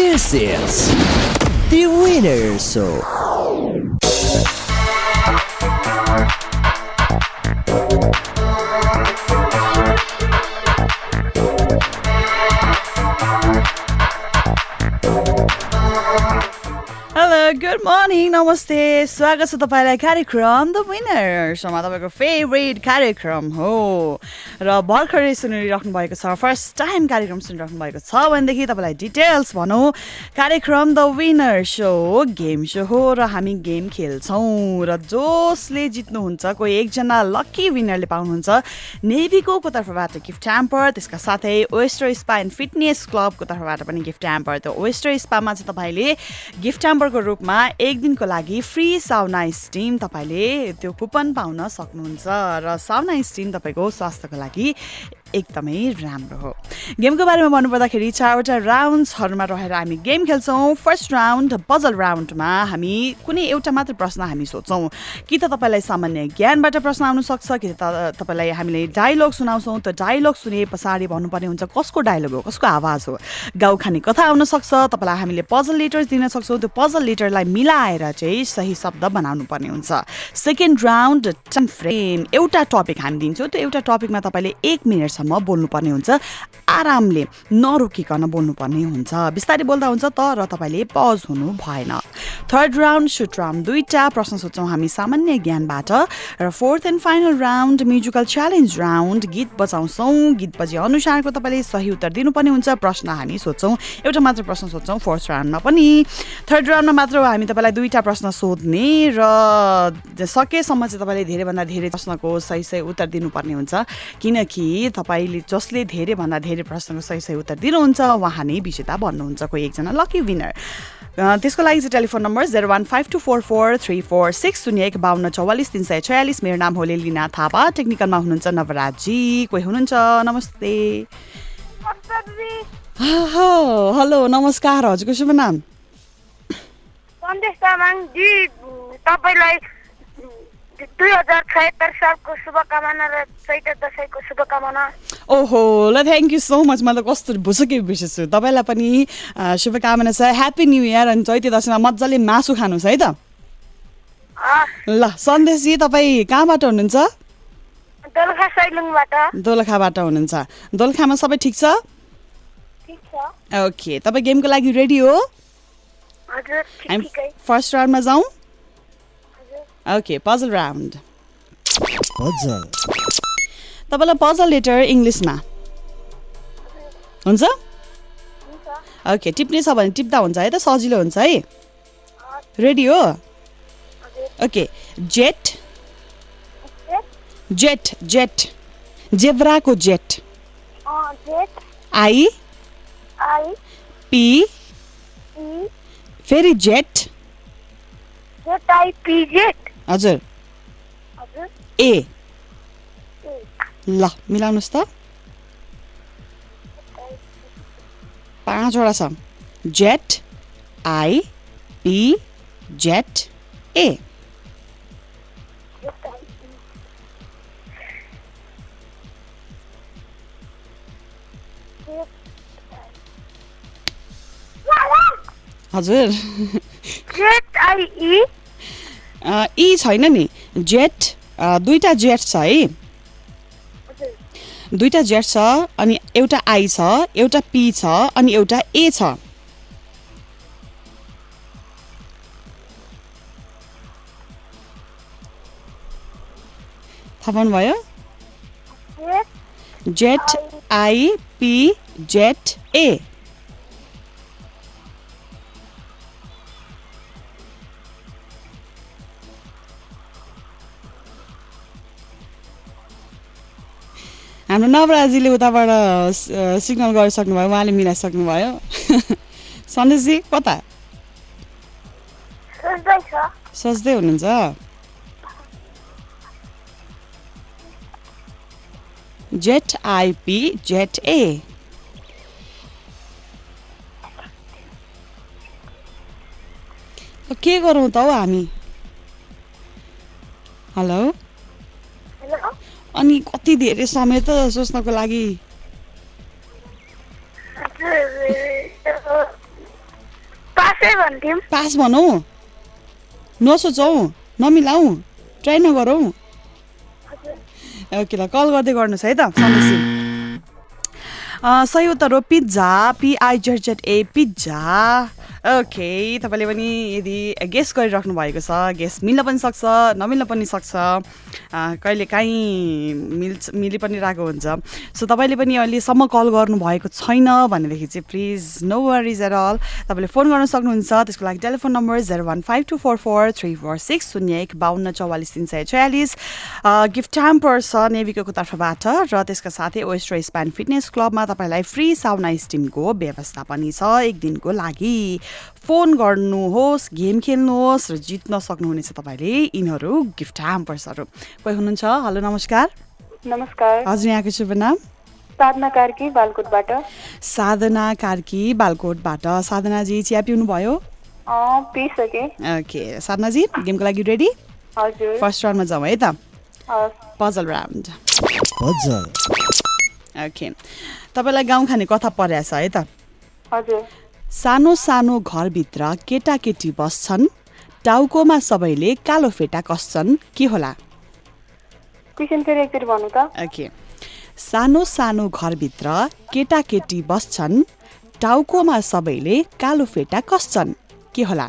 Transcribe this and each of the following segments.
This is the winner show. नमस्ते स्वागत छ तपाईँलाई कार्यक्रम द विनर सोमा तपाईँको फेभरेट कार्यक्रम हो र भर्खरै सुनिराख्नु भएको छ फर्स्ट टाइम कार्यक्रम सुनिराख्नु भएको छ भनेदेखि तपाईँलाई डिटेल्स भनौँ कार्यक्रम the winner show game show हो र हामी गेम खेल्छौँ र जसले जित्नुहुन्छ कोही एकजना लक्की विनरले पाउनुहुन्छ नेभीको तर्फबाट गिफ्ट ह्याम्पर त्यसका साथै वेस्टर स्पा एन्ड फिटनेस क्लबको तर्फबाट पनि गिफ्ट ह्याम्पर त्यो वेस्टर स्पामा चाहिँ तपाईँले गिफ्ट ह्याम्परको रूपमा एक दिनको लागि फ्री साउना स्टिम तपाईँले त्यो कुपन पाउन सक्नुहुन्छ। र साउना स्टिम तपाईँको स्वास्थ्यको लागि एकदमै राम्रो हो। गेमको बारेमा भन्नुपर्दाखेरि चारवटा राउन्ड्सहरूमा रहेर हामी गेम खेल्छौँ। फर्स्ट राउन्ड पजल राउन्डमा हामी कुनै एउटा मात्र प्रश्न हामी सोध्छौँ। कि त तपाईँलाई सामान्य ज्ञानबाट प्रश्न आउन सक्छ कि त तपाईँलाई हामीले डायलग सुनाउँछौँ। त्यो डायलग सुने पछाडि भन्नुपर्ने हुन्छ कसको डायलग हो कसको आवाज हो? गाउँ खाने कथा आउन सक्छ तपाईँलाई हामीले पजल लेटर्स दिन सक्छौँ। त्यो पजल लेटरलाई मिलाएर चाहिँ सही शब्द बनाउनु पर्ने हुन्छ। सेकेन्ड राउन्ड टाइम फ्रेम एउटा टपिक हामी दिन्छौँ। त्यो एउटा टपिकमा तपाईँले एक मिनटसम्म बोल्नुपर्ने हुन्छ। आरामले नरोकिकन बोल्नुपर्ने हुन्छ। बिस्तारै बोल्दा हुन्छ तर तपाईँले पज हुनु भएन। थर्ड राउन्ड सुट राउन्ड दुईवटा प्रश्न सोध्छौँ हामी सामान्य ज्ञानबाट र fourth and final round musical challenge round गीत बजाउँछौँ। गीत बजे अनुसारको तपाईँले सही उत्तर दिनुपर्ने हुन्छ। प्रश्न हामी सोध्छौँ। एउटा मात्र प्रश्न सोध्छौँ फोर्थ राउन्डमा पनि। थर्ड राउन्डमा मात्र हामी तपाईँलाई दुईवटा प्रश्न सोध्ने र सकेसम्म चाहिँ तपाईँले धेरैभन्दा धेरै प्रश्नको सही सही उत्तर दिनुपर्ने हुन्छ। किनकि तपाईँले जसले धेरैभन्दा धेरै प्रश्नको सही सही उत्तर दिनुहुन्छ। उहाँ नै विजेता बन्नुहुन्छ कोही एकजना लकी विनर त्यसको लागि चाहिँ telephone number zero one five two four four three four six शून्य एक बाहन्न चौवालिस तिन सय छयालिस मेरो नाम हो लिना थापा। टेक्निकलमा हुनुहुन्छ नवराजी। कोही हुनुहुन्छ? नमस्ते। हो हेलो नमस्कार। हजुरको शुभ नाम? दुई हजार छयत्तर सालको शुभकामना र चैते दसैँको शुभकामना। ओहो ल थ्याङ्क यू सो मच म त कस्तो भुसुकै बिर्सेछु तपाईँलाई पनि शुभकामना छ। ह्याप्पी न्यु इयर अनि चैते दसैँमा मजाले मासु खानुहोस् है त। ल सन्देशजी तपाईँ कहाँबाट हुनुहुन्छ? दोलखा सैलुङबाट। दोलखाबाट हुनुहुन्छ। दोलखामा सबै ठिक छ? छ। ओके तपाईँ गेमको लागि रेडी हो? हामी फर्स्ट राउन्डमा जाउँ। Okay puzzle round Puzzle. तपाईँलाई पजल लेटर इङ्ग्लिसमा हुन्छ? हुन्छ ओके टिप्ने छ भने टिप्दा हुन्छ है त सजिलो हुन्छ है? रेडी हो? ओके जेट जेट जेट जेब्राको जेट अँ, जेट आई आई पी फेरि Z Z I P Z हजुर। ए। ल मिलाउनुहोस् त। पाँचवटा छ। Z I P Z A. हजुर। जेट आई ई छैन नि। जेट दुईवटा जेट छ है। दुईवटा जेट छ अनि एउटा आई छ एउटा पी छ अनि एउटा ए छ। थाहा पाउनुभयो? Z I P Z A. हाम्रो नवराजीले उताबाट सिग्नल गरिसक्नुभयो उहाँले मिलाइसक्नुभयो। सन्देशजी कता? सोच्दै हुनुहुन्छ? Z I P Z A. के गरौँ त हौ हामी? हेलो? हेलो? अनि कति धेरै समय त सोच्नको लागि? पासै भनौँ। नसोचौ नमिलाऊ ट्राई नगरौँ। ओके ल कल गर्दै गर्नुहोस् है त सही उत्तर हो pizza P I Z A pizza. Okay तपाईँले पनि यदि गेस गरिराख्नु भएको छ गेस मिल्न पनि सक्छ नमिल्न पनि सक्छ कहिले काहीँ मिल्छ मिलि पनि रहेको हुन्छ। सो तपाईँले पनि अहिलेसम्म कल गर्नुभएको छैन भनेदेखि चाहिँ please no worries at all तपाईँले फोन गर्न सक्नुहुन्छ त्यसको लागि telephone number zero one five two four four three four six शून्य एक बाहन्न चौवालिस तिन सय छयालिस। गिफ्ट ट्याम्पर छ नेभिकोको तर्फबाट र त्यसका साथै वेस्ट स्प्यान फिटनेस क्लबमा तपाईँलाई फ्री साउना स्टिमको व्यवस्था पनि छ एक दिनको लागि। फोन गर्नुहोस् गेम खेल्नुहोस् र जित्न सक्नुहुनेछ तपाईँले। यिनीहरू गिफ्ट ह्याम्पर्सहरू कोही हुनुहुन्छ? हेलो नमस्कार। नमस्कार। हजुर यहाँको शुभ नाम? साधना कार्की बालकोटबाट। साधना कार्की बालकोटबाट। साधनाजी चिया पिउनुभयो? ओके साधनाजी गेमको लागि रेडी? हजुर। फर्स्ट राउन्डमा जाउँ है त। Puzzle round. ओके। तपाईँलाई गाउँ खाने कथा परेछ है त? हजुर। सानो सानो घरभित्र केटाकेटी बस्छन्। टाउकोमा सबैले कालो फेटा कस्छन्। के होला? सानो सानो घरभित्र केटाकेटी बस्छन्। टाउकोमा सबैले कालो फेटा कस्छन्। के होला?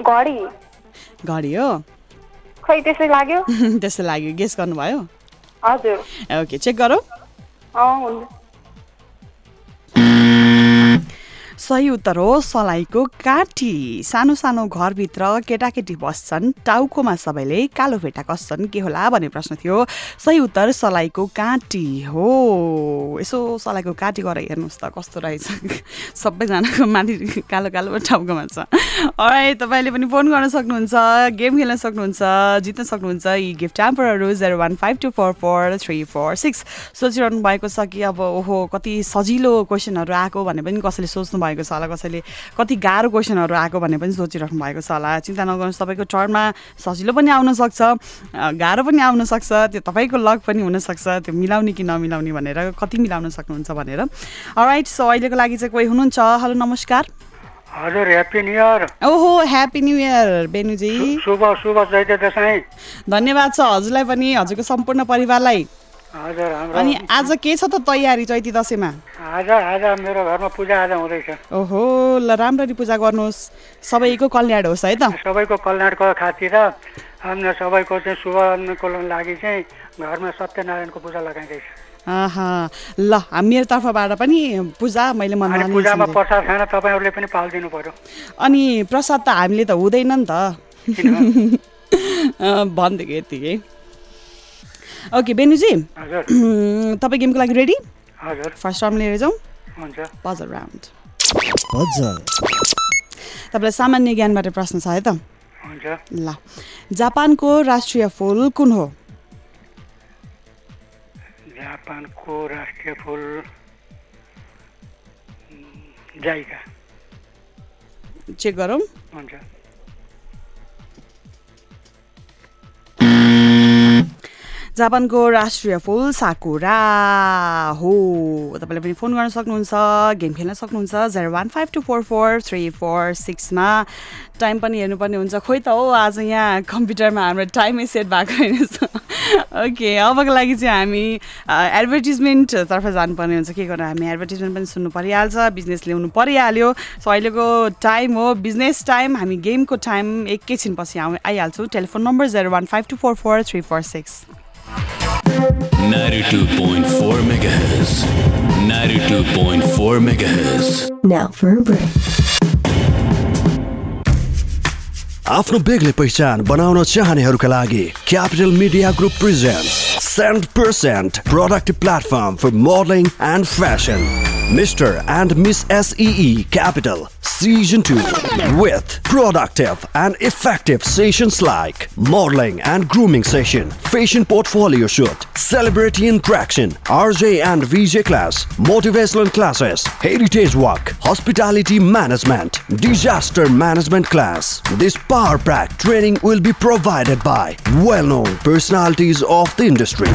घडी। हो। खै त्यसै लाग्यो? त्यस्तो लाग्यो। गेस गर्नुभयो? हजुर। ओके चेक गरौँ। सही उत्तर हो सलाइको काठी। सानो सानो घरभित्र केटाकेटी बस्छन् टाउकोमा सबैले कालो भेटा कस्छन् के होला भन्ने प्रश्न थियो। सही उत्तर सलाइको काटी हो। यसो सलाइको काटी गरेर हेर्नुहोस् त कस्तो रहेछ। सबैजनाको माथि कालो कालो टाउकोमा छ। अराइ तपाईँले पनि फोन गर्न सक्नुहुन्छ गेम खेल्न सक्नुहुन्छ जित्न सक्नुहुन्छ यी gift ट्याम्परहरू zero one five two four four three four six सोचिरहनु भएको छ कि अब ओहो कति सजिलो क्वेसनहरू आएको भने पनि कसैले सोच्नु भएको छ होला कसैले कति गाह्रो क्वेसनहरू आएको भने पनि सोचिराख्नु भएको छ होला। चिन्ता नगर्नुहोस् तपाईँको टर्नमा सजिलो पनि आउन सक्छ अ, गाह्रो पनि आउन सक्छ त्यो तपाईँको लक पनि हुनसक्छ त्यो मिलाउने कि नमिलाउने भनेर कति मिलाउन सक्नुहुन्छ भनेर। राइट सो अहिलेको लागि चाहिँ कोही हुनुहुन्छ? हेलो नमस्कार। हजुर ह्याप्पी न्यु इयर ओहो ह्याप्पी न्यु इयर बेनुजी। शुभ शुभ धन्यवाद छ हजुरलाई पनि हजुरको सम्पूर्ण परिवारलाई। अनि आज के छ त तयारी चैती दसैँमा आज आज मेरो घरमा पूजा आज हुँदैछ। ओहो ल राम्ररी पूजा गर्नुहोस्। सबैको कल्याण होस् है त। सबैको कल्याणको खातिर सबैको चाहिँ शुभको लागि चाहिँ घरमा सत्यनारायणको पूजा लगाइँदैछ। ल मेरो तर्फबाट पनि पूजा मैले मनमा पूजामा। प्रसाद खाना तपाईँहरूले पनि पालिदिनु पर्यो। अनि प्रसाद त हामीले त हुँदैन नि त। भनिदिएको यतिकै। ओके बेनुजी तपाईँ गेमको लागि रेडी हजुर फर्स्ट राउन्ड लिएर जाउँ। हुन्छ। पजल राउन्ड तपाईँलाई सामान्य ज्ञानबाट प्रश्न छ है त? हुन्छ। ल। जापानको राष्ट्रिय फुल कुन हो? जापानको राष्ट्रिय फुल जाइका। चेक गरौँ। हुन्छ। जापानको राष्ट्रिय फुल साकुरा हो। तपाईँले पनि फोन गर्न सक्नुहुन्छ गेम खेल्न सक्नुहुन्छ zero one five two four four three four सिक्समा time पनि हेर्नुपर्ने हुन्छ। खोइ त हो आज यहाँ कम्प्युटरमा हाम्रो टाइमै सेट भएको रहेछ ओके अबको लागि चाहिँ हामी एडभर्टिजमेन्टतर्फ जानुपर्ने हुन्छ। के गर्नु हामी एडभर्टिजमेन्ट पनि सुन्नु परिहाल्छ बिजनेस ल्याउनु परिहाल्यो। सो अहिलेको टाइम हो बिजनेस टाइम हामी गेमको टाइम एकैछिनपछि आउ आइहाल्छौँ। Telephone number zero one five two four four three four six 92.4 megahertz. 92.4 megahertz. Now for a break. आफ्नो बेग्लै पहिचान बनाउन चाहनेहरूका लागि capital media group present cent percent product platform for modelling and fashion Mr. and Miss SEE Capital Season 2 with productive and effective sessions like modeling and grooming session, fashion portfolio shoot, celebrity interaction, RJ and VJ class, motivational classes, heritage work, hospitality management, disaster management class. This power pack training will be provided by well-known personalities of the industry.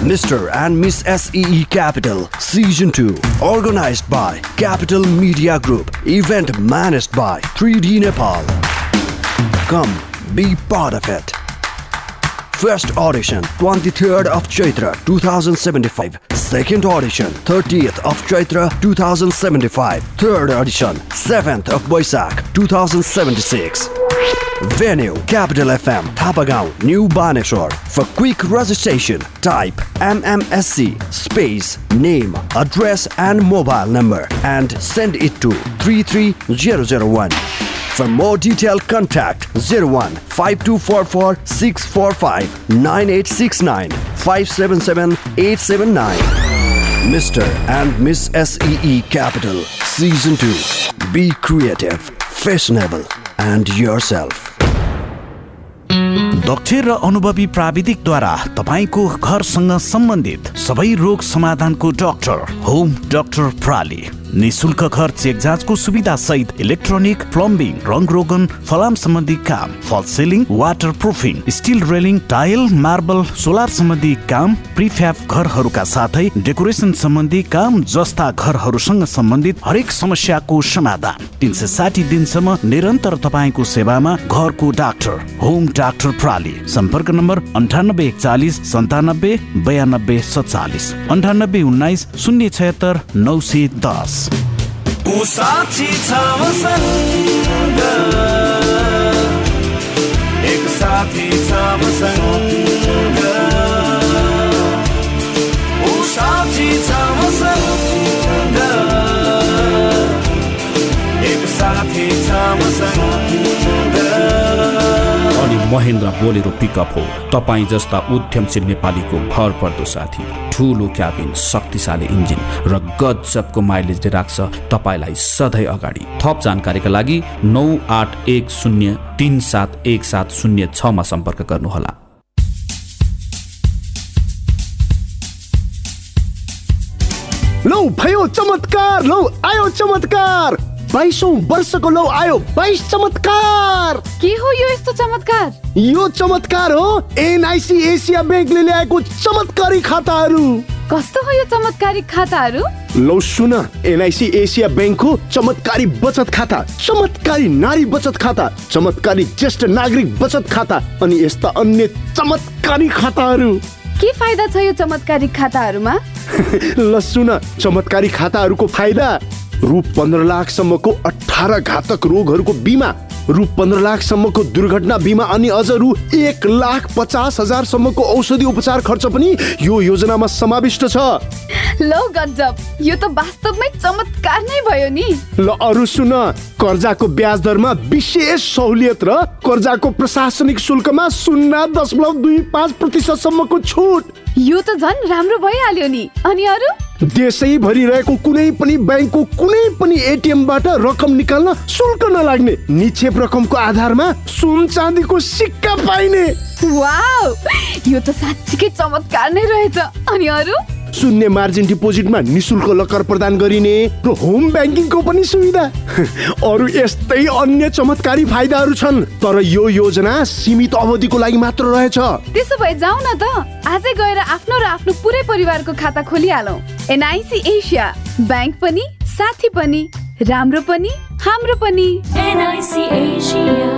Mr. and Miss SEE Capital Season 2 Organized by Capital Media Group. Event managed by 3D Nepal. Come be part of it. First audition 23rd of Chaitra 2075 Second audition 30th of Chaitra 2075 Third audition 7th of Boisak 2076 Venue Capital FM Thapagaon New Baneshwar For quick registration type MMSC space name address and mobile number and send it to 33001 for more detailed contact 01 5244 645 9869 577 879. Mr. and Miss SEE Capital Season 2. Be creative, fashionable, and yourself. दक्ष र अनुभवी प्राविधिकद्वारा तपाईँको घरसँग सम्बन्धित सबै रोग समाधानको doctor home doctor प्राली। निशुल्क घर चेक जाँचको सुविधा सहित इलेक्ट्रोनिक प्लम्बिङ रङ रोगन फलाम सम्बन्धी काम false ceiling water proofing steel railing tile marble solar सम्बन्धी काम प्रिफ्याब घरहरूका साथै डेकोरेसन सम्बन्धी काम जस्ता घरहरूसँग सम्बन्धित हरेक समस्याको समाधान। तिन सय साठी दिनसम्म निरन्तर तपाईँको सेवामा घरको डाक्टर होम डाक्टर प्राली सम्पर्क नम्बर अन्ठानब्बे एकचालिस सन्तानब्बे बयानब्बे सत्तालिस। अन्ठानब्बे उन्नाइस शून्य छयत्तर नौ सय दस। ऊ साक्षी छ मसँग एक साथी छ मसँग ऊ साक्षी छ मसँग एक साथी छ मसँग अनि महेन्द्र बोलेरो पिकअप हो। तपाईँ जस्ता उद्यमशील नेपालीको भर पर्दो साथी ठुलो क्याबिन शक्तिशाली इन्जिन र गजबको माइलेजले राख्छ तपाईँलाई सधैँ अगाडि। थप जानकारीका लागि नौ आठ एक शून्य तिन सात एक सात शून्य छमा सम्पर्क गर्नुहोला। लौ भयो चमत्कार! लौ आयो चमत्कार! बाइसौँ वर्षको लौ आयो। बाइस चमत्कार! के हो यो यस्तो चमत्कार? यो चमत्कार हो एनआइसी एसिया ब्याङ्कले ल्याएको चमत्कारी खाताहरू। कस्तो हो यो चमत्कारी खाताहरू? लौ सुन एनआइसी एसिया ब्याङ्कको चमत्कारी बचत खाता चमत्कारी नारी बचत खाता चमत्कारी ज्येष्ठ नागरिक बचत खाता अनि यस्ता अन्य चमत्कारी खाताहरू। के फाइदा छ यो चमत्कारी खाताहरूमा? ल सुन चमत्कारी खाताहरूको फाइदा। रु पन्ध्र लाखसम्मको अठार घातक रोगहरूको बिमा रु पन्ध्र लाखसम्मको दुर्घटना बिमा अनि अझ रु एक लाख पचास हजारसम्मको औषधि उपचार खर्च पनि यो योजनामा समाविष्ट छ। लौ गजब यो त वास्तवमै चमत्कार नै भयो नि। ल अरू सुन कर्जाको ब्याज दरमा विशेष सहुलियत र कर्जाको प्रशासनिक शुल्कमा शून्य दशमलव दुई पाँच प्रतिशतसम्मको छुट। यो त झन् राम्रो भइहाल्यो नि। अनि अरू? देशैभरि रहेको कुनै पनि ब्याङ्कको कुनै पनि एटिएमबाट रकम निकाल्न शुल्क नलाग्ने निक्षेप रकमको आधारमा सुन चाँदीको सिक्का पाइने। वाउ! यो त साँच्चीकै चमत्कार नै रहेछ। अनि अरू? शून्य मार्जिन डिपोजिटमा निशुल्क लकर प्रदान गरिने र होम ब्याङ्किङको पनि सुविधा। अरू यस्तै अन्य चमत्कारी फाइदाहरू छन् तर यो योजना सीमित अवधिको लागि मात्र रहेछ। त्यसो भए जाउँ न त। आजै गएर आफ्नो र आफ्नो पुरै परिवारको खाता खोलिहालौँ। एनआइसी एसिया ब्याङ्क पनि साथी पनि राम्रो पनि हाम्रो पनि। NIC Asia.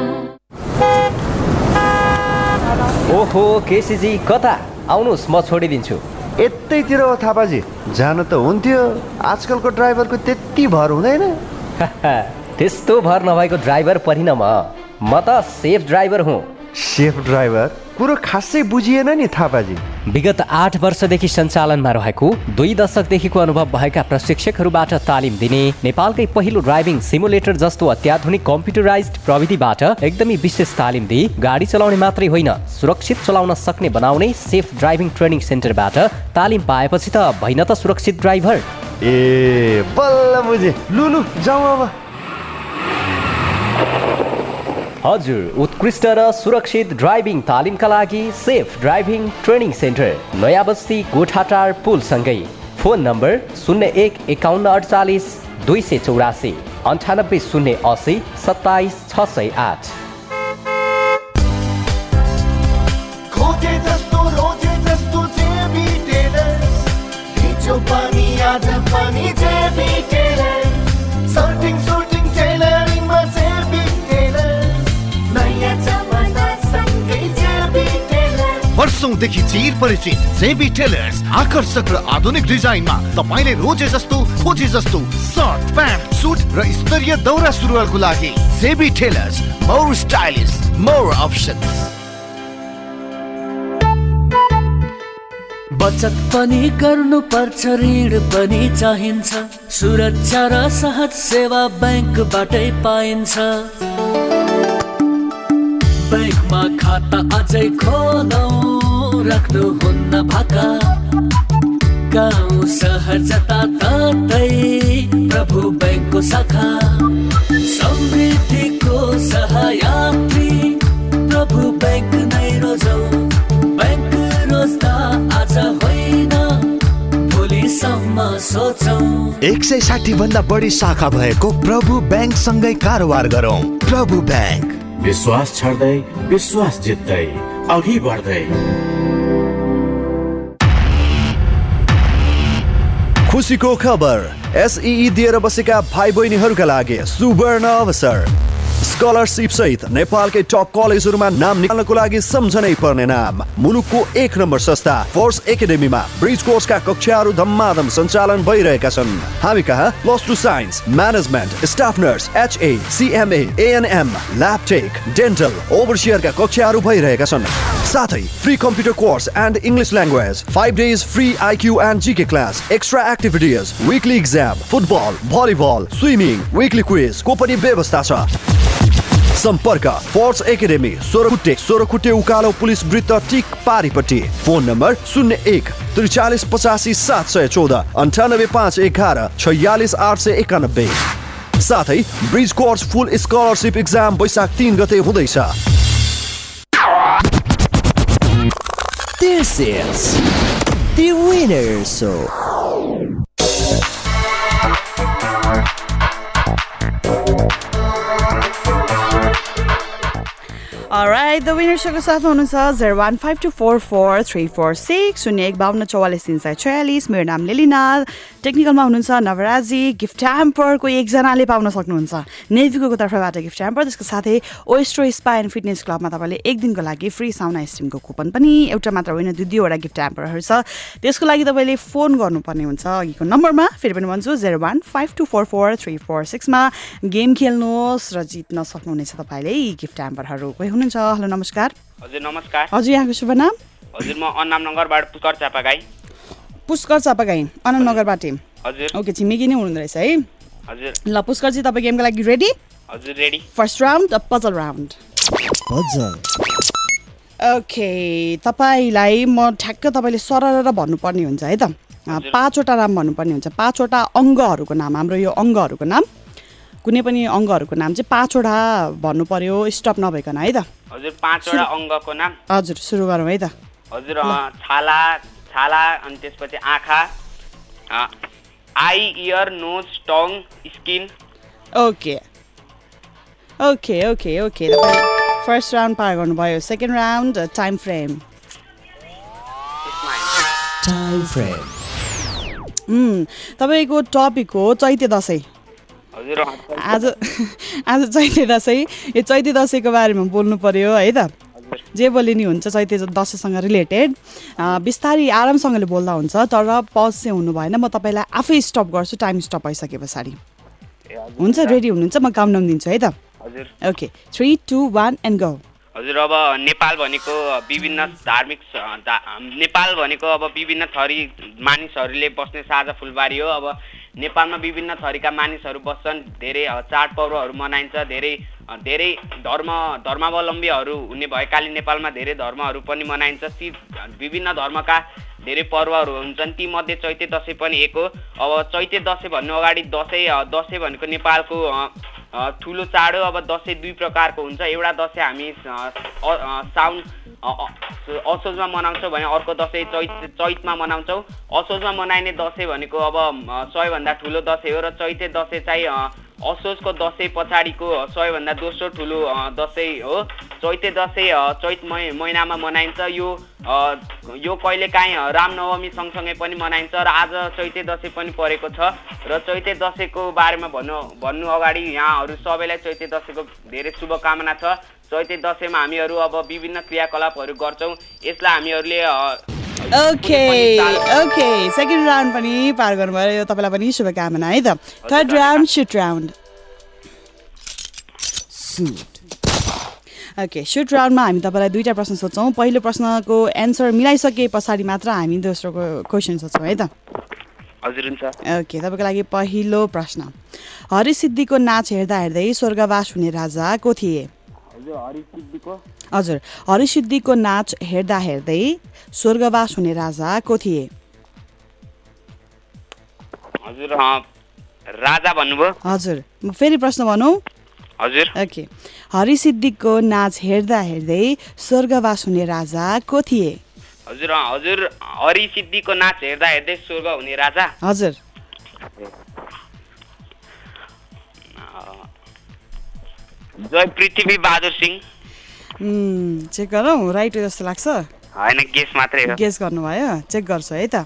ओहो केसीजी कता? आउनुहोस् म छोडिदिन्छु। यतैतिर हो थापाजी जान त हुन्थ्यो। आजकलको ड्राइभरको त्यति भर हुँदैन। त्यस्तो भर नभएको ड्राइभर पनि न म म त सेफ ड्राइभर हुँ। Safe driver? कुरो खासै बुझिएन नि थापाजी। विगत आठ वर्षदेखि सञ्चालनमा रहेको दुई दशकदेखिको अनुभव भएका प्रशिक्षकहरूबाट तालिम दिने नेपालकै पहिलो ड्राइभिङ सिमुलेटर जस्तो अत्याधुनिक कम्प्युटराइज प्रविधिबाट एकदमै विशेष तालिम दिई गाडी चलाउने मात्रै होइन सुरक्षित चलाउन सक्ने बनाउने सेफ ड्राइभिङ ट्रेनिङ सेन्टरबाट तालिम पाएपछि त भइन त सुरक्षित ड्राइभर। ए बल्ल बुझे। लु लु जाउँ अब। हजुर उत्कृष्ट र सुरक्षित ड्राइभिङ तालिमका लागि सेफ ड्राइभिङ ट्रेनिङ सेन्टर नयाँ बस्ती गोठाटार पुलसँगै। फोन नम्बर शून्य एक एकाउन्न अडचालिस दुई सय चौरासी अन्ठानब्बे शून्य असी सत्ताइस छ सय आठ। वर्षौंदेखि चिर परिचित जेबी टेलर्स आकर्षक र आधुनिक डिजाइनमा तपाईँले रोजे जस्तो खोजे जस्तो सर्ट प्यान्ट सुट र स्तरीय दौरा सुरुवालको लागि JB tailors more stylish more options बचत पनि गर्नुपर्छ ऋण पनि चाहिन्छ। सुरक्षा र सहज सेवा ब्याङ्कबाटै पाइन्छ। ब्याङ्कमा खाता अझै खोलौ। राख्नुहुन्न भाका। गाउँ सहर जताततै प्रभु ब्याङ्कको शाखा। समृद्धिको सहायात्री प्रभु ब्याङ्क नै रोजौ। ब्याङ्क रोज्दा आज होइन भोलिसम्म सोचौ। एक सय साठी भन्दा बढी शाखा भएको प्रभु ब्याङ्क सँगै कारोबार गरौँ। प्रभु ब्याङ्क। विश्वास छर्दै विश्वास जित्दै अघि बढ्दै। खुसीको खबर एसई दिएर बसेका भाइ बहिनीहरूका लागि सुवर्ण अवसर। स्कलरसिप सहित नेपालकै टप कलेजहरूमा नाम निकाल्नको लागि सम्झनै पर्ने नाम। मुलुकको एक नम्बर संस्था फोर्स एकाडेमीमा ब्रिज कोर्सका कक्षाहरू धम्माधम सञ्चालन भइरहेका छन्। हामी कहाँ? Plus two science management staff nurse HA CMA ANM lab tech dental ओभरसियरका कक्षाहरू भइरहेका छन्। साथै free computer course and English language five days free IQ and GK class extra activities weekly exam football volleyball swimming weekly क्विजको पनि व्यवस्था छ? सम्पर्क force academy Sohrakhutte Sohrakhutte उकालो police वृत्त टिक पारिपट्टि। फोन नम्बर शून्य एक त्रिचालिस पचासी सात सय चौध अन्ठानब्बे पाँच एघार छयालिस आठ सय एकानब्बे। साथै bridge course full scholarship exam Baishakh तिन गते हुँदैछ। This is the winner show. Right the winner सोको साथमा हुनुहुन्छ zero one five two four four three four six शून्य एक बाहन्न चौवालिस तिन सय छयालिस मेरो नाम लेलिना टेक्निकलमा हुनुहुन्छ नवराजी गिफ्ट ह्याम्परको एकजनाले पाउन सक्नुहुन्छ नेभिकोको तर्फबाट गिफ्ट ह्याम्पर त्यसको साथै ओएस्ट्रो स्पा एन्ड फिटनेस क्लबमा तपाईँले एक दिनको लागि फ्री साउना स्टिमको कुपन पनि एउटा मात्र होइन दुई दुईवटा गिफ्ट ह्याम्परहरू छ त्यसको लागि तपाईँले फोन गर्नुपर्ने हुन्छ अघिको नम्बरमा फेरि पनि भन्छु zero one five two four four three four सिक्समा game खेल्नुहोस् र जित्न सक्नुहुनेछ तपाईँले यी गिफ्ट ह्याम्परहरू कोही हुनुहुन्छ? हेलो नमस्कार। हजुर नमस्कार। हजुर यहाँको शुभ नाम? हजुर म अन्नाम नगरबाट पुष्कर चापागाई पुष्कर चापागाई अनन्तनगरबाट हजुर। ओके छिमेकी नै हुनुहुँदो रहेछ है? हजुर। ल पुष्करजी तपाईँ गेमको लागि रेडी हजुर ready first round puzzle round Puzzle. Okay तपाईँलाई म ठ्याक्क तपाईँले सरर भन्नुपर्ने हुन्छ है त। पाँचवटा नाम भन्नुपर्ने हुन्छ। पाँचवटा अङ्गहरूको नाम हाम्रो यो अङ्गहरूको नाम। कुनै पनि अङ्गहरूको नाम चाहिँ पाँचवटा भन्नु पर्यो स्टप नभइकन है त। हजुर पाँचवटा अङ्गको नाम। हजुर सुरु गरौँ है त। हजुर छाला छाला अनि त्यसपछि आँखा eye ear nose tongue skin. Okay. Okay okay okay. First round पार गर्नुभयो। Second round time frame frame. Um, तपाईँको टपिक हो चैते दसैँ। आज आज चैते दसैँ। यो चैते दसैँको बारेमा बोल्नु पर्यो है त। जे बोले नि हुन्छ चैते दसैँसँग रिलेटेड। बिस्तारै आरामसँगले बोल्दा हुन्छ तर पज चाहिँ हुनु भएन। म तपाईँलाई आफै स्टप गर्छु टाइम स्टप भइसके पछाडि। हुन्छ रेडी हुनुहुन्छ? म काम नाम दिन्छु है त। Okay three two one and go हजुर अब नेपाल भनेको विभिन्न धार्मिक नेपाल भनेको अब विभिन्न थरी मानिसहरूले बस्ने साझा फुलबारी हो। अब नेपालमा विभिन्न थरीका मानिसहरू बस्छन् धेरै चाडपर्वहरू मनाइन्छ धेरै धेरै धर्म धर्मावलम्बीहरू हुने भएकाले नेपालमा धेरै धर्महरू पनि मनाइन्छ। ती विभिन्न धर्मका धेरै पर्वहरू हुन्छन्। तीमध्ये चैते दसैँ पनि एक हो। अब चैते दसैँ भन्नु अगाडि दसैँ दसैँ भनेको नेपालको ठुलो चाड हो। अब दसैँ दुई प्रकारको हुन्छ। एउटा दसैँ हामी साउन असोजमा मनाउँछौँ भने अर्को दसैँ चैत चैतमा मनाउँछौँ। असोजमा मनाइने दसैँ भनेको अब सबैभन्दा ठुलो दसैँ हो र चैते दसैँ चाहिँ असोजको दसैँ पछाडिको सबैभन्दा दोस्रो ठुलो दसैँ हो। चैते दसैँ चैत मै महिनामा मनाइन्छ। यो यो कहिलेकाहीँ रामनवमी सँगसँगै पनि मनाइन्छ र आज चैते दसैँ पनि परेको छ। र चैते दसैँको बारेमा भन्नु भन्नु अगाडि यहाँहरू सबैलाई चैते दसैँको धेरै शुभकामना छ। चैते दसैँमा हामीहरू अब विभिन्न क्रियाकलापहरू गर्छौँ। यसलाई हामीहरूले ओके ओके। सेकेन्ड राउन्ड पनि पार गर्नुभयो। यो तपाईँलाई पनि शुभकामना है त। Third round shoot round. Okay shoot राउन्डमा हामी तपाईँलाई दुईवटा प्रश्न सोध्छौँ। पहिलो प्रश्नको एन्सर मिलाइसके पछाडि मात्र हामी दोस्रोको क्वेसन सोध्छौँ है त। हजुर हुन्छ। ओके तपाईँको लागि पहिलो प्रश्न। हरिसिद्धिको नाच हेर्दा हेर्दै स्वर्गवास हुने राजा को थिए? हजुर हरिसिद्धिको नाच हेर्दा हेर्दै स्वर्गवास हुने राजा को थिए? हजुर राजा भन्नुभयो। हजुर फेरि प्रश्न भनौँ? हजुर। ओके हरिसिद्धिको नाच हेर्दा हेर्दै स्वर्गवास हुने राजा को थिए? हजुर हजुर हरिसिद्धिको नाच हेर्दा हेर्दै स्वर्ग हुने राजा। हजुर। जय पृथ्वी बहादुर सिंह। चेक गरौँ राइट हो जस्तो लाग्छ। होइन गेस मात्रै हो। गेस गर्नुभयो चेक गर्छु है त।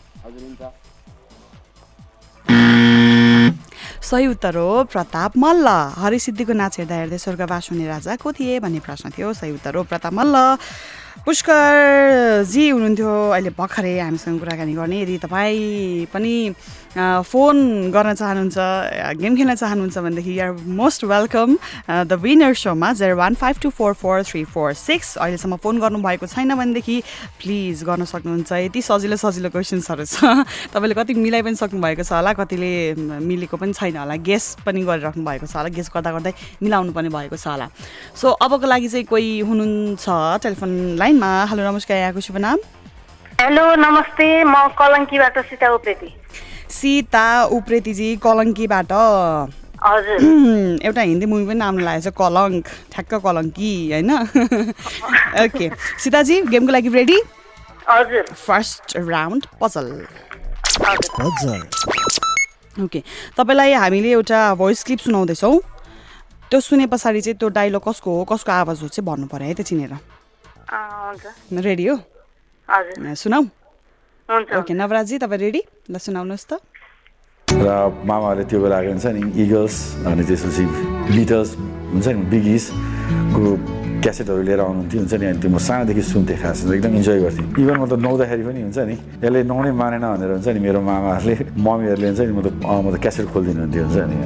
सही उत्तर हो प्रताप मल्ल। हरिसिद्धिको नाच हेर्दा हेर्दै स्वर्गवास हुने राजा को थिए भन्ने प्रश्न थियो। सही उत्तर हो प्रताप मल्ल। पुष्कर जी हुनुहुन्थ्यो। अहिले भर्खरै हामीसँग कुराकानी गर्ने। यदि तपाईँ पनि फोन गर्न चाहनुहुन्छ गेम खेल्न चाहनुहुन्छ भनेदेखि you're most welcome the winner सोमा zero one five two four four three four six अहिलेसम्म फोन गर्नुभएको छैन भनेदेखि प्लिज गर्न सक्नुहुन्छ। यति सजिलो सजिलो क्वेसन्सहरू छ। तपाईँले कति मिलाइ पनि सक्नुभएको छ होला कतिले मिलेको पनि छैन होला। गेस पनि गरिराख्नु भएको छ होला। गेस गर्दा गर्दै मिलाउनु पनि भएको छ होला। सो अबको लागि चाहिँ कोही हुनुहुन्छ? टेलिफोन लाइनमा हेलो नमस्कार यहाँको शुभ नाम हेलो नमस्ते म कलङ्कीबाट सीता उप्रेती सीता उप्रेतीजी कलङ्कीबाट हजुर। एउटा हिन्दी मुभी पनि नाम लागेको छ कलङ्क ठ्याक्क कलङ्की होइन ओके सीताजी गेमको लागि रेडी हजुर। First round puzzle puzzle okay तपाईँलाई हामीले एउटा भोइस क्लिप सुनाउँदैछौँ। त्यो सुने पछाडि चाहिँ त्यो डाइलग कसको हो कसको आवाज हो चाहिँ भन्नु पऱ्यो है त चिनेर रेडी हो हजुर सुनाऊ हुन्छ ओके नवराजजी तपाईँ रेडी ल सुनाउनुहोस् त र मामाहरूले त्यो बेला हुन्छ नि इगल्स अनि त्यसपछि बिटल्स हुन्छ नि बिगिसको क्यासेटहरू लिएर आउनुहुन्थ्यो हुन्छ नि अनि त्यो म सानोदेखि सुन्थेँ खास एकदम इन्जोय गर्थेँ इभन म त नुहाउँदाखेरि पनि हुन्छ नि यसले नुहाउनै मानेन भनेर हुन्छ नि मेरो मामाहरूले मम्मीहरूले हुन्छ नि म त म त क्यासेट खोलिदिनुहुन्थ्यो हुन्छ नि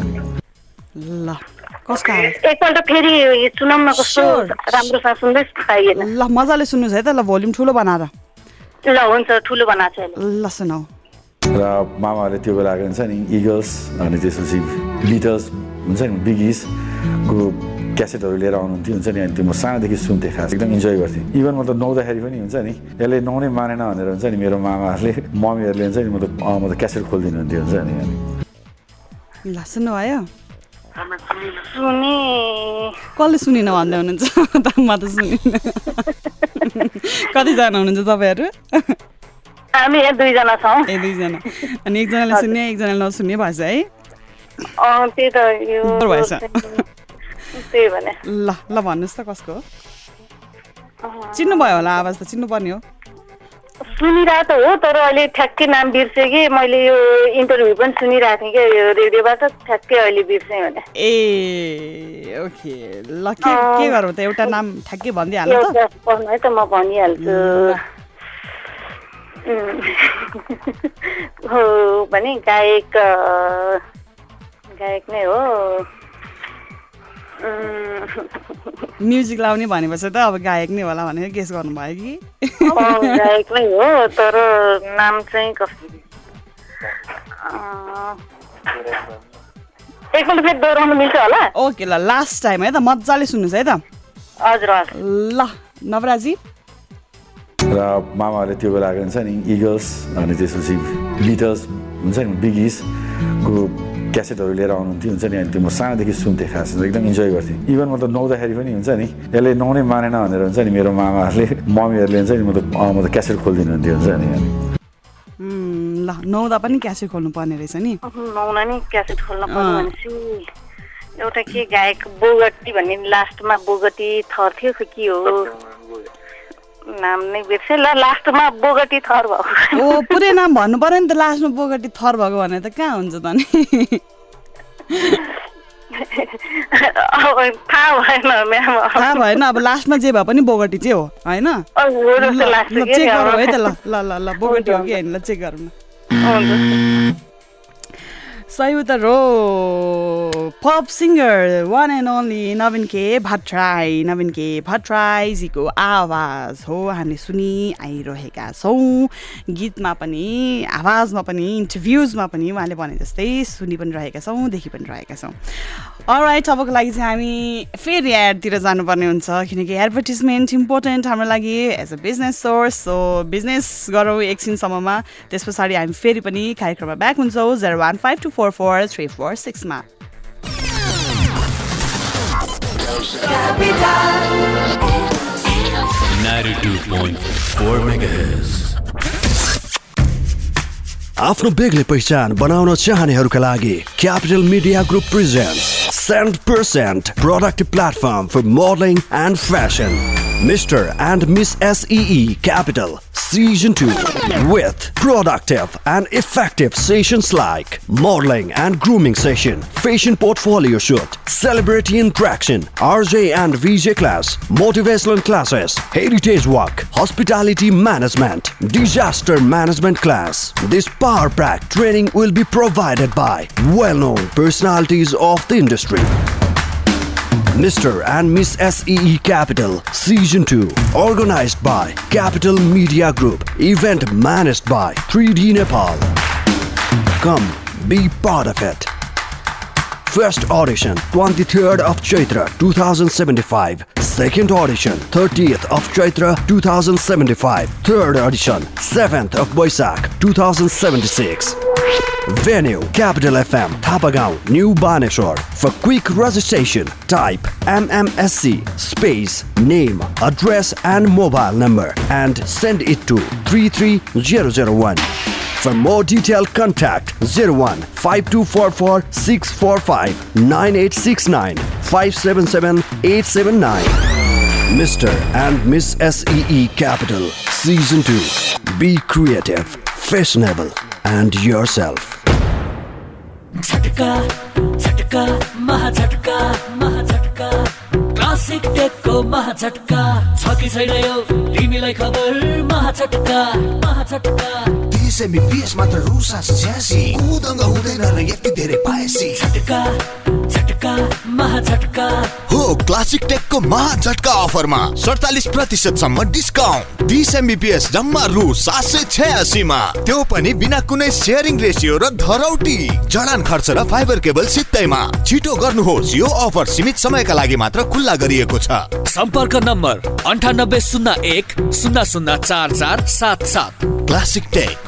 ल एकपल्ट फेरि सुनाउन न कस्तो राम्रोसँग सुन्दै पाइएन ल मजाले सुन्नुहोस् है त ल भोल्युम ठुलो बनाएर ल हुन्छ ठुलो बनाएको छ ल सुनाऊ र मामाहरूले त्यो बेला हुन्छ नि इगल्स अनि त्यसपछि बिटल्स हुन्छ नि बिगिसको क्यासेटहरू लिएर आउनुहुन्थ्यो हुन्छ नि अनि त्यो म सानोदेखि सुन्थेँ खास एकदम इन्जोय गर्थेँ इभन म त नुहाउँदाखेरि पनि हुन्छ नि यसले नुहाउनै मानेन भनेर हुन्छ नि मेरो मामाहरूले मम्मीहरूले हुन्छ नि म त म त क्यासेट खोलिदिनुहुन्थ्यो हुन्छ नि ल सुन्नुभयो सुने। कसले सुनिन भन्दै हुनुहुन्छ? त म त सुनिनँ। कतिजना हुनुहुन्छ तपाईँहरू? हामी यहाँ दुईजना छौँ। ए दुईजना। अनि एकजनाले सुन्ने एकजनाले नसुन्ने भएछ है? त्यही त यो भएछ। त्यही भने। ल ल भन्नुहोस् त कसको हो? चिन्नुभयो होला आवाज त चिन्नुपर्ने हो। सुनिरहेको त हो तर अहिले ठ्याक्कै नाम बिर्सेँ कि। मैले यो इन्टरभ्यू पनि सुनिरहेको थिएँ क्या यो रेडियोबाट ठ्याक्कै अहिले बिर्सेँ भने। ए ओके। ल के के गरौँ त? एउटा नाम ठ्याक्कै भनिदिइहाल्नु है त म भनिहाल्छु। हो भने गायक गायक नै हो। म्युजिक लाउने भनेपछि त अब गायक नै होला भनेर गेस गर्नुभयो कि? गायक नै हो तर नाम चाहिँ कस्तो अँ, एकपल्ट फेरि दोहोऱ्याउनु मिल्छ होला? ओके ल लास्ट टाइम है त मजाले सुन्नुहोस् है त। हजुर हजुर। ल नवराजी। र मामाहरूले त्यो बेला हुन्छ नि इगल्स अनि त्यसपछि बिटल्स हुन्छ नि बिगिसको क्यासेटहरू लिएर आउनुहुन्थ्यो हुन्छ नि? अनि त्यो म सानोदेखि सुन्थेँ खास एकदम इन्जोय गर्थेँ। इभन म त नुहाउँदाखेरि पनि हुन्छ नि यसले नुहाउनै मानेन भनेर हुन्छ नि मेरो मामाहरूले मम्मीहरूले हुन्छ नि म त म त क्यासेट खोलिदिनुहुन्थ्यो हुन्छ नि। ल नुहाउँदा पनि क्यासेट खोल्नु पर्ने रहेछ नि? नुहाउन नि क्यासेट खोल्न पर्यो अँ। भनेपछि एउटा के गायक बोगटी भन्ने लास्टमा बोगटी थर थियो खै के हो? नाम नै बिर्सेँ। ल लास्टमा बोगटी थर भएको ओ पुरै नाम भन्नु पर्यो नि त लास्टमा बोगटी थर भएको भने त कहाँ हुन्छ त नि थाहा भएन थाहा भएन अब लास्टमा जे भए पनि बोगटी चाहिँ हो होइन? चेक। गरौँ है त ल ल ल ल बोगटी हो कि होइन ल चेक गरौँ न उत्तर हो pop singer one and only Navin K Bhattarai. Navin के भट्टराईजीको आवाज हो। हामीले सुनि आइरहेका छौँ। गीतमा पनि आवाजमा पनि इन्टरभ्युजमा पनि उहाँले भने जस्तै सुनि पनि रहेका छौँ देखि पनि रहेका छौँ। राइट अबको लागि चाहिँ हामी फेरि एडतिर जानुपर्ने हुन्छ किनकि एडभर्टिजमेन्ट इम्पोर्टेन्ट हाम्रो लागि as a business source so business गरौँ एकछिनसम्ममा। त्यस पछाडि हामी फेरि पनि कार्यक्रममा ब्याक हुन्छौँ zero one five two four four three four सिक्समा आफ्नो बेग्लै पहिचान बनाउन चाहनेहरूका लागि capital media group present cent percent product platform for modelling and fashion Mr. and Miss SEE Capital Season 2 with productive and effective sessions like modeling and grooming session, fashion portfolio shoot, celebrity interaction, RJ and VJ class, motivational classes, heritage walk, hospitality management, disaster management class. This power pack training will be provided by well-known personalities of the industry. Mr. and Miss SEE Capital Season 2 organized by Capital Media Group. Event managed by 3D Nepal. Come be part of it. First audition 23rd of Chaitra 2075 Second audition 30th of Chaitra 2075 Third audition 7th of Boisak 2076 Venue Capital FM Tapagaon New Baneshwar For quick registration type MMSC space name address and mobile number and send it to 33001 For more detailed contact 01 5244 645 9869 577 879 Mr. and Miss SEE Capital Season 2 Be creative, fashionable and yourself झटका झटका महाझटका महाझटका। Classic टेकको महाझटका। छ कि छैन यो? तिमीलाई खबर महाझटका महाझटका। MB PS मात्र रु सात छ्यासी उदङ्ग हुँदैन र यति धेरै पाएसी झटका झटका महाझटका हो क्लासिक टेकको महाझटका अफरमा सडचालिस प्रतिशतसम्म डिस्काउन्ट तिस एमबिपिएस जम्मा रु सात सय छयासीमा त्यो पनि बिना कुनै सेयरिङ रेसियो र धरौटी जडान खर्च र फाइबर केबल सित्तैमा छिटो गर्नुहोस् यो अफर सीमित समयका लागि मात्र खुल्ला गरिएको छ सम्पर्क नम्बर अन्ठानब्बे शून्य एक शून्य शून्य चार चार सात सात क्लासिक टेक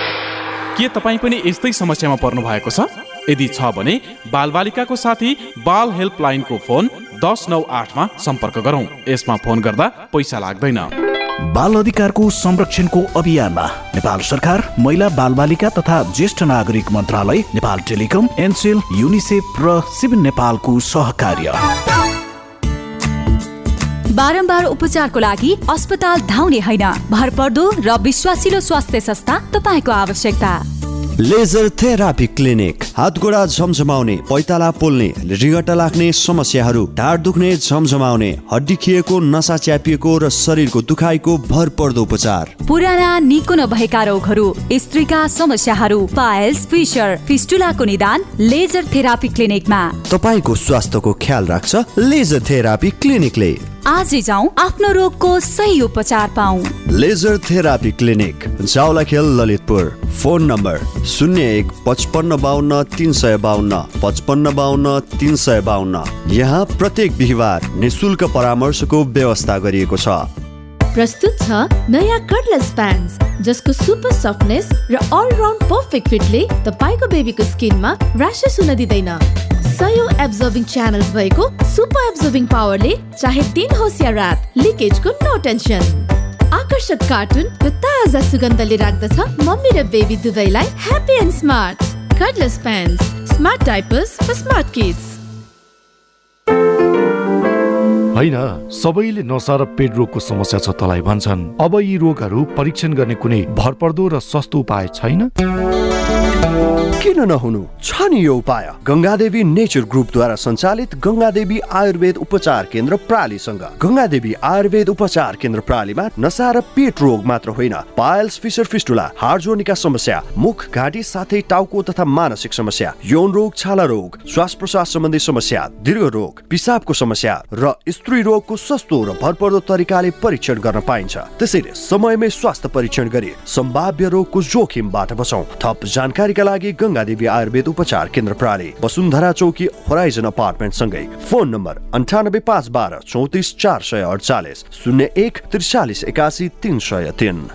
के तपाईँ पनि यस्तै समस्यामा पर्नु भएको छ? यदि छ भने बालबालिकाको साथी बाल हेल्पलाइनको फोन दस नौ आठमा सम्पर्क गरौँ। यसमा फोन गर्दा पैसा लाग्दैन। बाल अधिकारको संरक्षणको अभियानमा नेपाल सरकार महिला बालबालिका तथा ज्येष्ठ नागरिक मन्त्रालय नेपाल टेलिकम एनसेल युनिसेफ र सिभिल नेपालको सहकार्य। बारम्बार उपचारको लागि अस्पताल धाउने होइन। भरपर्दो र विश्वासिलो स्वास्थ्य संस्था तपाईँको आवश्यकता। Laser therapy clinic. हात गोडा झमझमाउने पैताला पोल्ने रिगटा लाग्ने समस्याहरू ढाड दुख्ने झमझमाउने हड्डी खिएको नसा च्यापिएको र शरीरको दुखाइको भरपर्दो उपचार। पुराना निको नभएका रोगहरू स्त्रीका समस्याहरू पाइल्स फिसर फिस्टुलाको निदान लेजर थेरापी क्लिनिकमा। तपाईँको स्वास्थ्यको ख्याल राख्छ लेजर थेरापी क्लिनिकले। आजै जाउँ आफ्नो रोगको सही उपचार पाऊ laser therapy clinic Jawalakhel Lalitpur. Phone number शून्य एक पचपन्न बाहन्न तिन सय बाहन्न पचपन्न बाहन्न तिन सय बाहन्न यहाँ प्रत्येक बिहिबार निशुल्क परामर्शको व्यवस्था गरिएको छ। प्रस्तुत छ नयाँ कर्डलेस प्यान्स जसको सुपर सफ्टनेस र अलराउन्ड पर्फेक्ट फिटले तपाईँको बेबीको स्किनमा ऱ्यासेस हुन दिँदैन। सयौँ एब्जर्भिङ च्यानल्स भएको सुपर एब्जर्भिङ पावरले चाहे दिन होस् या रात लिकेजको नो टेन्सन आकर्षक कार्टुन र ताजा सुगन्धले राख्दछ मम्मी र बेबी दुवैलाई happy and smart cordless pants smart diapers for smart kids होइन सबैले नसा र पेट रोगको समस्या छ तँलाई भन्छन्। अब यी रोगहरू परीक्षण गर्ने कुनै भरपर्दो र सस्तो उपाय छैन? किन नहुनु? छ नि यो उपाय। गङ्गादेवी नेचर ग्रुपद्वारा सञ्चालित गङ्गादेवी आयुर्वेद उपचार केन्द्र प्रालीसँग। गङ्गादेवी आयुर्वेद उपचार केन्द्र प्रालीमा नसा र पेट रोग मात्र होइन। पायल्स फिसर फिस्टुला हाड जोर्नीका समस्या मुख घाँटी साथै टाउको तथा मानसिक समस्या यौन रोग छाला रोग श्वास प्रश्वास सम्बन्धी समस्या दीर्घ रोग पिसाबको समस्या र स्त्री रोगको सस्तो र भरपर्दो तरिकाले परीक्षण गर्न पाइन्छ। त्यसैले समयमै स्वास्थ्य परीक्षण गरी सम्भाव्य रोगको जोखिमबाट बचौँ। थप जानकारीका लागि गङ्गादेवी आयुर्वेद उपचार केन्द्र प्राली वसुन्धरा चौकी होराइजन अपार्टमेन्ट सँगै फोन नम्बर अन्ठानब्बे पाँच बाह्र चौतिस चार सय अडचालिस शून्य एक त्रिचालिस एकासी तिन सय तिन।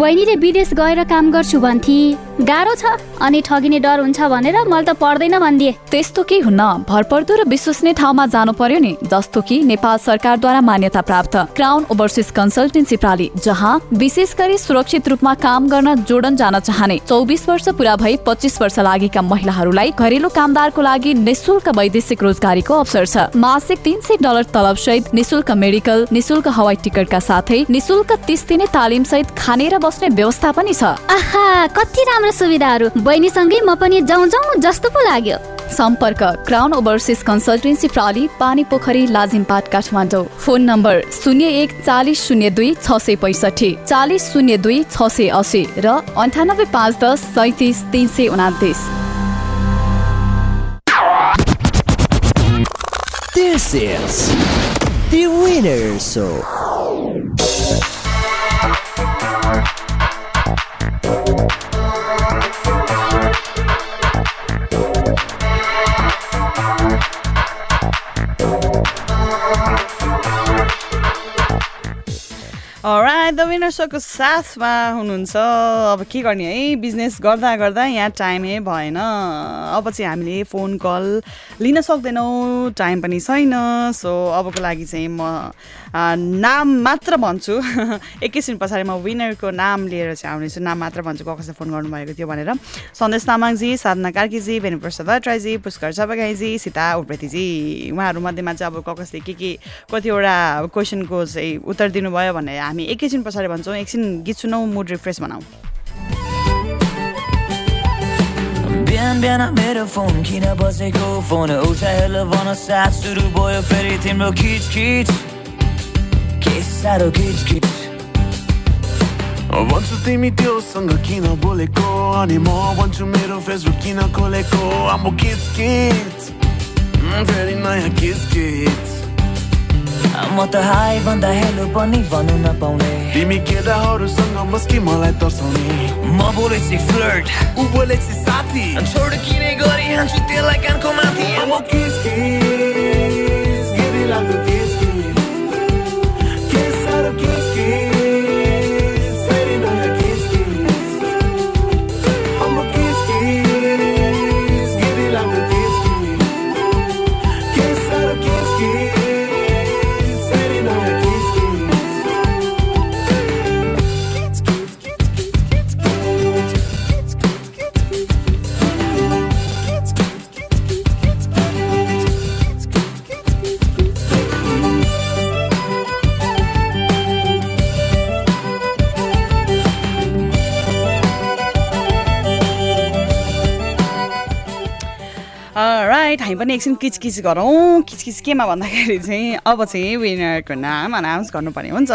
बहिनीले विदेश गएर काम गर्छु भन्थे। गाह्रो छ अनि ठगिने डर हुन्छ भनेर मैले त पर्दैन भनिदिए। त्यस्तो केही हुन्न। भरपर्दो र विश्वसनीय ठाउँमा जानु पर्यो नि जस्तो कि नेपाल सरकारद्वारा मान्यता प्राप्त क्राउन ओभरसिज कन्सल्टेन्सी प्राली जहाँ विशेष गरी सुरक्षित रूपमा काम गर्न जोडन जान चाहने चौबिस वर्ष पुरा भई पच्चिस वर्ष लागेका महिलाहरूलाई घरेलु कामदारको लागि निशुल्क वैदेशिक रोजगारीको अवसर छ। मासिक तिन सय डलर तलब सहित निशुल्क मेडिकल निशुल्क हवाई टिकटका साथै निशुल्क तिस दिने तालिम सहित खाने र बस्ने व्यवस्था पनि छ। आहा कति राम्रो सुविधाहरू। बहिनीसँगै म पनि जाउँ जाउँ जस्तो पो लाग्यो। सम्पर्क। क्राउन ओभरसिज कन्सल्टेन्सी प्राली पानी पोखरी लाजिमपाट काठमाडौँ। फोन नम्बर शून्य एक चालिस शून्य दुई छ सय पैसठी। चालिस शून्य दुई छ सय असी र अन्ठानब्बे पाँच दस सैतिस तिन सय उनातिस। This is the winner show. Winner सोको साथमा हुनुहुन्छ। अब के गर्ने है? बिजनेस गर्दा गर्दा यहाँ टाइमै भएन। अब चाहिँ हामीले फोन कल लिन सक्दैनौँ। टाइम पनि छैन। सो अबको लागि चाहिँ म नाम मात्र भन्छु। एकैछिन पछाडि म विनरको नाम लिएर चाहिँ आउनेछु नाम मात्र भन्छु कसले फोन गर्नुभएको थियो भनेर। सन्देश तामाङजी साधना कार्कीजी बेनुप्रसाद भट्टराईजी पुष्कर चपगाईजी सीता उप्रेतीजी उहाँहरूमध्येमा चाहिँ अब ककसले के के कतिवटा क्वेसनको चाहिँ उत्तर दिनुभयो भने हामी एकैछिन पछाडि भन्छौँ। एकछिन गीत सुनौँ मुड रिफ्रेस बनाऊ। बिहान बिहान मेरो फोन किन बजेको? फोन उठाएर भन सुरु भयो फेरि तिम्रो खिच खिच साह्रो खिच भन्छु तिमी त्योसँग किन बोलेको अनि म भन्छु मेरो फेसबुक किन खोलेको आम्बो किच किच फेरि नयाँ किच किच म त हाई भन्दा हेलो पनि भन्नु नपाउने तिमी केटाहरूसँग मस्की मलाई तर्साउने म बोलेपछि फ्लर्ट ऊ बोलेपछि साथी छोड किने गरी हान्छु त्यसलाई कानको माथि आम्बो किच किच गिरी लाग्दो पनि एकछिन किचकिच गरौँ। किचकिच केमा भन्दाखेरि चाहिँ अब चाहिँ विनरको नाम अनाउन्स गर्नुपर्ने हुन्छ।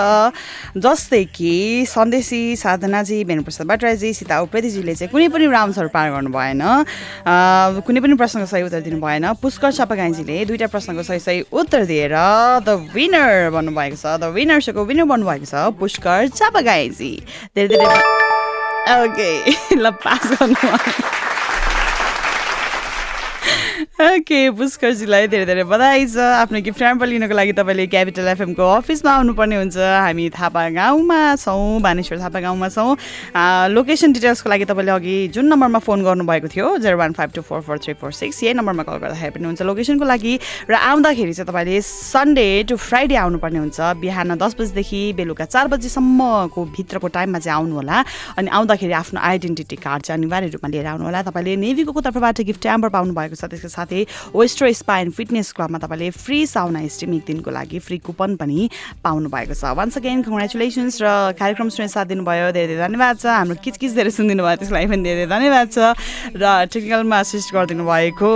जस्तै कि सन्देशी साधनाजी भेनुप्रसाद भट्टराईजी सीता उप्रेतीजीले चाहिँ कुनै पनि राउन्ड्सहरू पार गर्नु भएन। कुनै पनि प्रश्नको सही उत्तर दिनु भएन। पुष्कर चपागाईजीले दुईवटा प्रश्नको सही सही उत्तर दिएर द विनर भन्नुभएको छ। द विनर सोको विनर भन्नुभएको छ पुष्कर चपागाईजी धेरै धेरै ओके ल पास गर्नु। ओके पुष्करजीलाई धेरै धेरै बधाई छ। आफ्नो गिफ्ट ह्याम्पर लिनको लागि तपाईँले क्यापिटल एफएमको अफिसमा आउनुपर्ने हुन्छ। हामी थापा गाउँमा छौँ बानेश्वर थापा गाउँमा छौँ। लोकेसन डिटेल्सको लागि तपाईँले अघि जुन नम्बरमा फोन गर्नुभएको थियो zero one five two four four three four six यही नम्बरमा कल गर्दाखेरि पनि हुन्छ। लोकेसनको लागि र आउँदाखेरि चाहिँ तपाईँले सन्डे टु फ्राइडे आउनुपर्ने हुन्छ। बिहान दस बजीदेखि बेलुका चार बजीसम्मको भित्रको टाइममा चाहिँ आउनु होला अनि आउँदाखेरि आफ्नो आइडेन्टिटी कार्ड चाहिँ अनिवार्य रूपमा लिएर आउनु होला तपाईँले नेभीको तर्फबाट गिफ्ट ह्याम्पर पाउनु भएको छ त्यसको साथै वेस्ट्रो स्पा एन्ड फिटनेस क्लबमा तपाईँले फ्री साउना स्टिम एक दिनको लागि फ्री कुपन पनि पाउनु भएको छ। वान्स अगेन कङ्ग्रेचुलेसन्स र कार्यक्रम सुनेर साथ दिनुभयो। धेरै धेरै धन्यवाद छ। हाम्रो किचकिच धेरै सुनिदिनु भयो त्यसको लागि पनि धेरै धेरै धन्यवाद छ। र टेक्निकलमा असिस्ट गरिदिनु भएको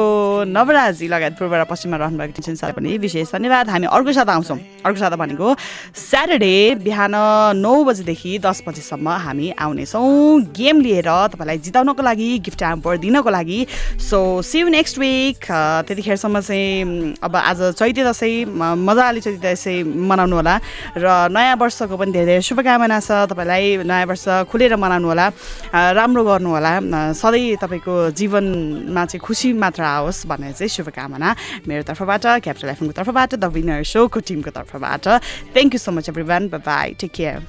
नवराजी लगायत पूर्व र पश्चिममा रहनुभएको टेन्सन साथै पनि विशेष धन्यवाद। हामी अर्को साता आउँछौँ। अर्को साता भनेको स्याटरडे बिहान नौ बजीदेखि दस बजीसम्म हामी आउनेछौँ। गेम लिएर तपाईँलाई जिताउनको लागि गिफ्ट ह्याम्पर दिनको लागि। सो सिउ नेक्स्ट विक त्यतिखेरसम्म चाहिँ अब आज चैते दसैँ मजाले चैते दसैँ मनाउनु होला। र नयाँ वर्षको पनि धेरै धेरै शुभकामना छ। तपाईँलाई नयाँ वर्ष खुलेर मनाउनु होला राम्रो गर्नु होला। अ, सधैँ तपाईँको जीवनमा चाहिँ खुसी मात्र आओस् भन्ने चाहिँ शुभकामना मेरो तर्फबाट क्यापिटल एफएमको तर्फबाट द विनर सोको टिमको तर्फबाट। Thank you so much everyone bye take care